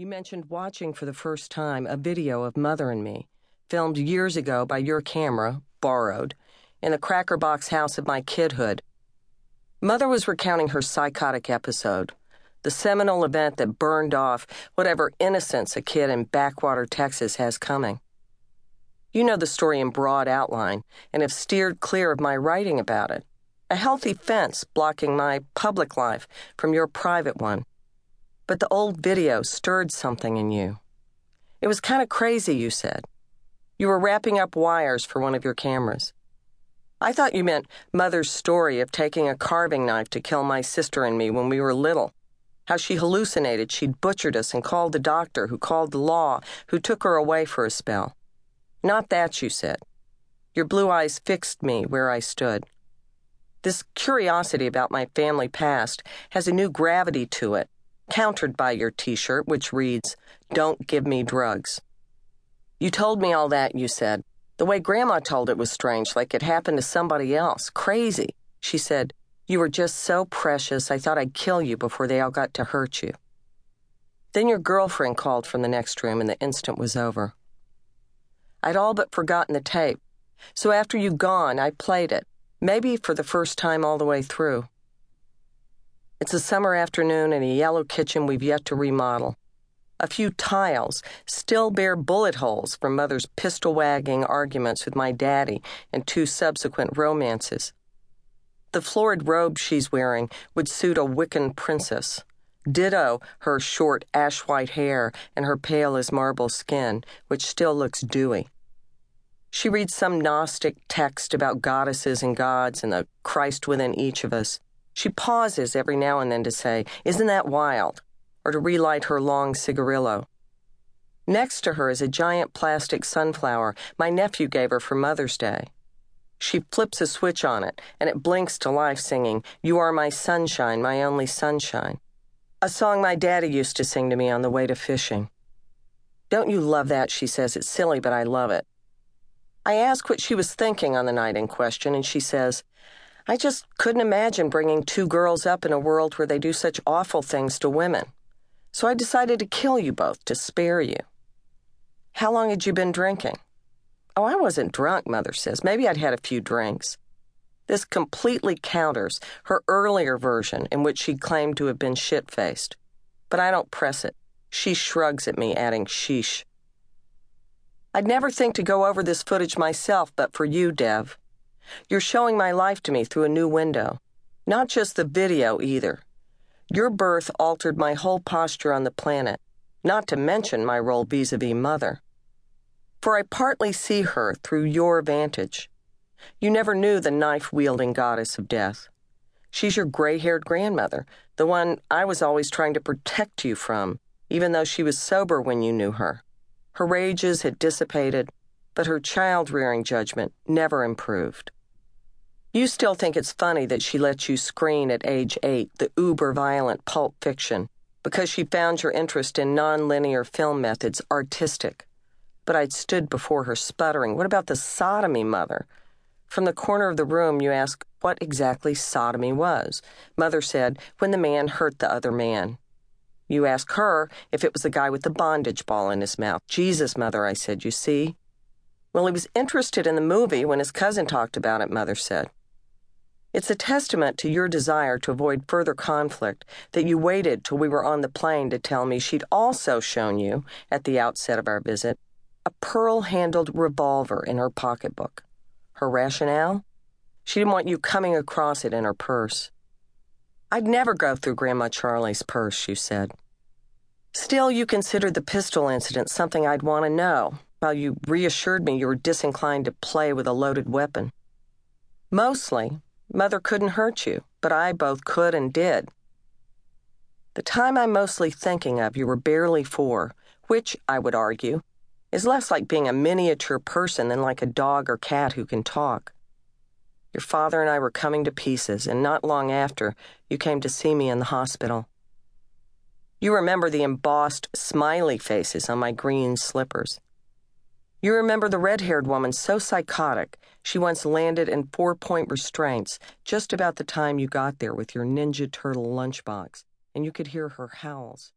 You mentioned watching for the first time a video of Mother and me, filmed years ago by your camera, borrowed, in the cracker box house of my kidhood. Mother was recounting her psychotic episode, the seminal event that burned off whatever innocence a kid in backwater Texas has coming. You know the story in broad outline and have steered clear of my writing about it. A healthy fence blocking my public life from your private one but the old video stirred something in you. It was kind of crazy, you said. You were wrapping up wires for one of your cameras. I thought you meant Mother's story of taking a carving knife to kill my sister and me when we were little. How she hallucinated she'd butchered us and called the doctor, who called the law, who took her away for a spell. Not that, you said. Your blue eyes fixed me where I stood. This curiosity about my family past has a new gravity to it countered by your t shirt, which reads, Don't give me drugs. You told me all that, you said. The way Grandma told it was strange, like it happened to somebody else. Crazy. She said, You were just so precious, I thought I'd kill you before they all got to hurt you. Then your girlfriend called from the next room, and the instant was over. I'd all but forgotten the tape, so after you'd gone, I played it, maybe for the first time all the way through. It's a summer afternoon in a yellow kitchen we've yet to remodel. A few tiles still bear bullet holes from Mother's pistol wagging arguments with my daddy and two subsequent romances. The florid robe she's wearing would suit a Wiccan princess. Ditto her short ash white hair and her pale as marble skin, which still looks dewy. She reads some Gnostic text about goddesses and gods and the Christ within each of us. She pauses every now and then to say, Isn't that wild? or to relight her long cigarillo. Next to her is a giant plastic sunflower my nephew gave her for Mother's Day. She flips a switch on it, and it blinks to life, singing, You are my sunshine, my only sunshine. A song my daddy used to sing to me on the way to fishing. Don't you love that? She says. It's silly, but I love it. I ask what she was thinking on the night in question, and she says, I just couldn't imagine bringing two girls up in a world where they do such awful things to women. So I decided to kill you both to spare you. How long had you been drinking? Oh, I wasn't drunk, Mother says. Maybe I'd had a few drinks. This completely counters her earlier version in which she claimed to have been shit faced. But I don't press it. She shrugs at me, adding, sheesh. I'd never think to go over this footage myself, but for you, Dev. You're showing my life to me through a new window. Not just the video, either. Your birth altered my whole posture on the planet, not to mention my role vis a vis mother. For I partly see her through your vantage. You never knew the knife wielding goddess of death. She's your gray haired grandmother, the one I was always trying to protect you from, even though she was sober when you knew her. Her rages had dissipated, but her child rearing judgment never improved. You still think it's funny that she let you screen at age eight the uber violent pulp fiction because she found your interest in nonlinear film methods artistic. But I'd stood before her sputtering, What about the sodomy, mother? From the corner of the room, you ask what exactly sodomy was. Mother said, When the man hurt the other man. You ask her if it was the guy with the bondage ball in his mouth. Jesus, mother, I said, you see? Well, he was interested in the movie when his cousin talked about it, mother said. It's a testament to your desire to avoid further conflict that you waited till we were on the plane to tell me she'd also shown you, at the outset of our visit, a pearl handled revolver in her pocketbook. Her rationale? She didn't want you coming across it in her purse. I'd never go through Grandma Charlie's purse, you said. Still, you considered the pistol incident something I'd want to know, while you reassured me you were disinclined to play with a loaded weapon. Mostly, Mother couldn't hurt you, but I both could and did. The time I'm mostly thinking of, you were barely four, which, I would argue, is less like being a miniature person than like a dog or cat who can talk. Your father and I were coming to pieces, and not long after, you came to see me in the hospital. You remember the embossed smiley faces on my green slippers. You remember the red haired woman so psychotic, she once landed in four point restraints just about the time you got there with your Ninja Turtle lunchbox, and you could hear her howls.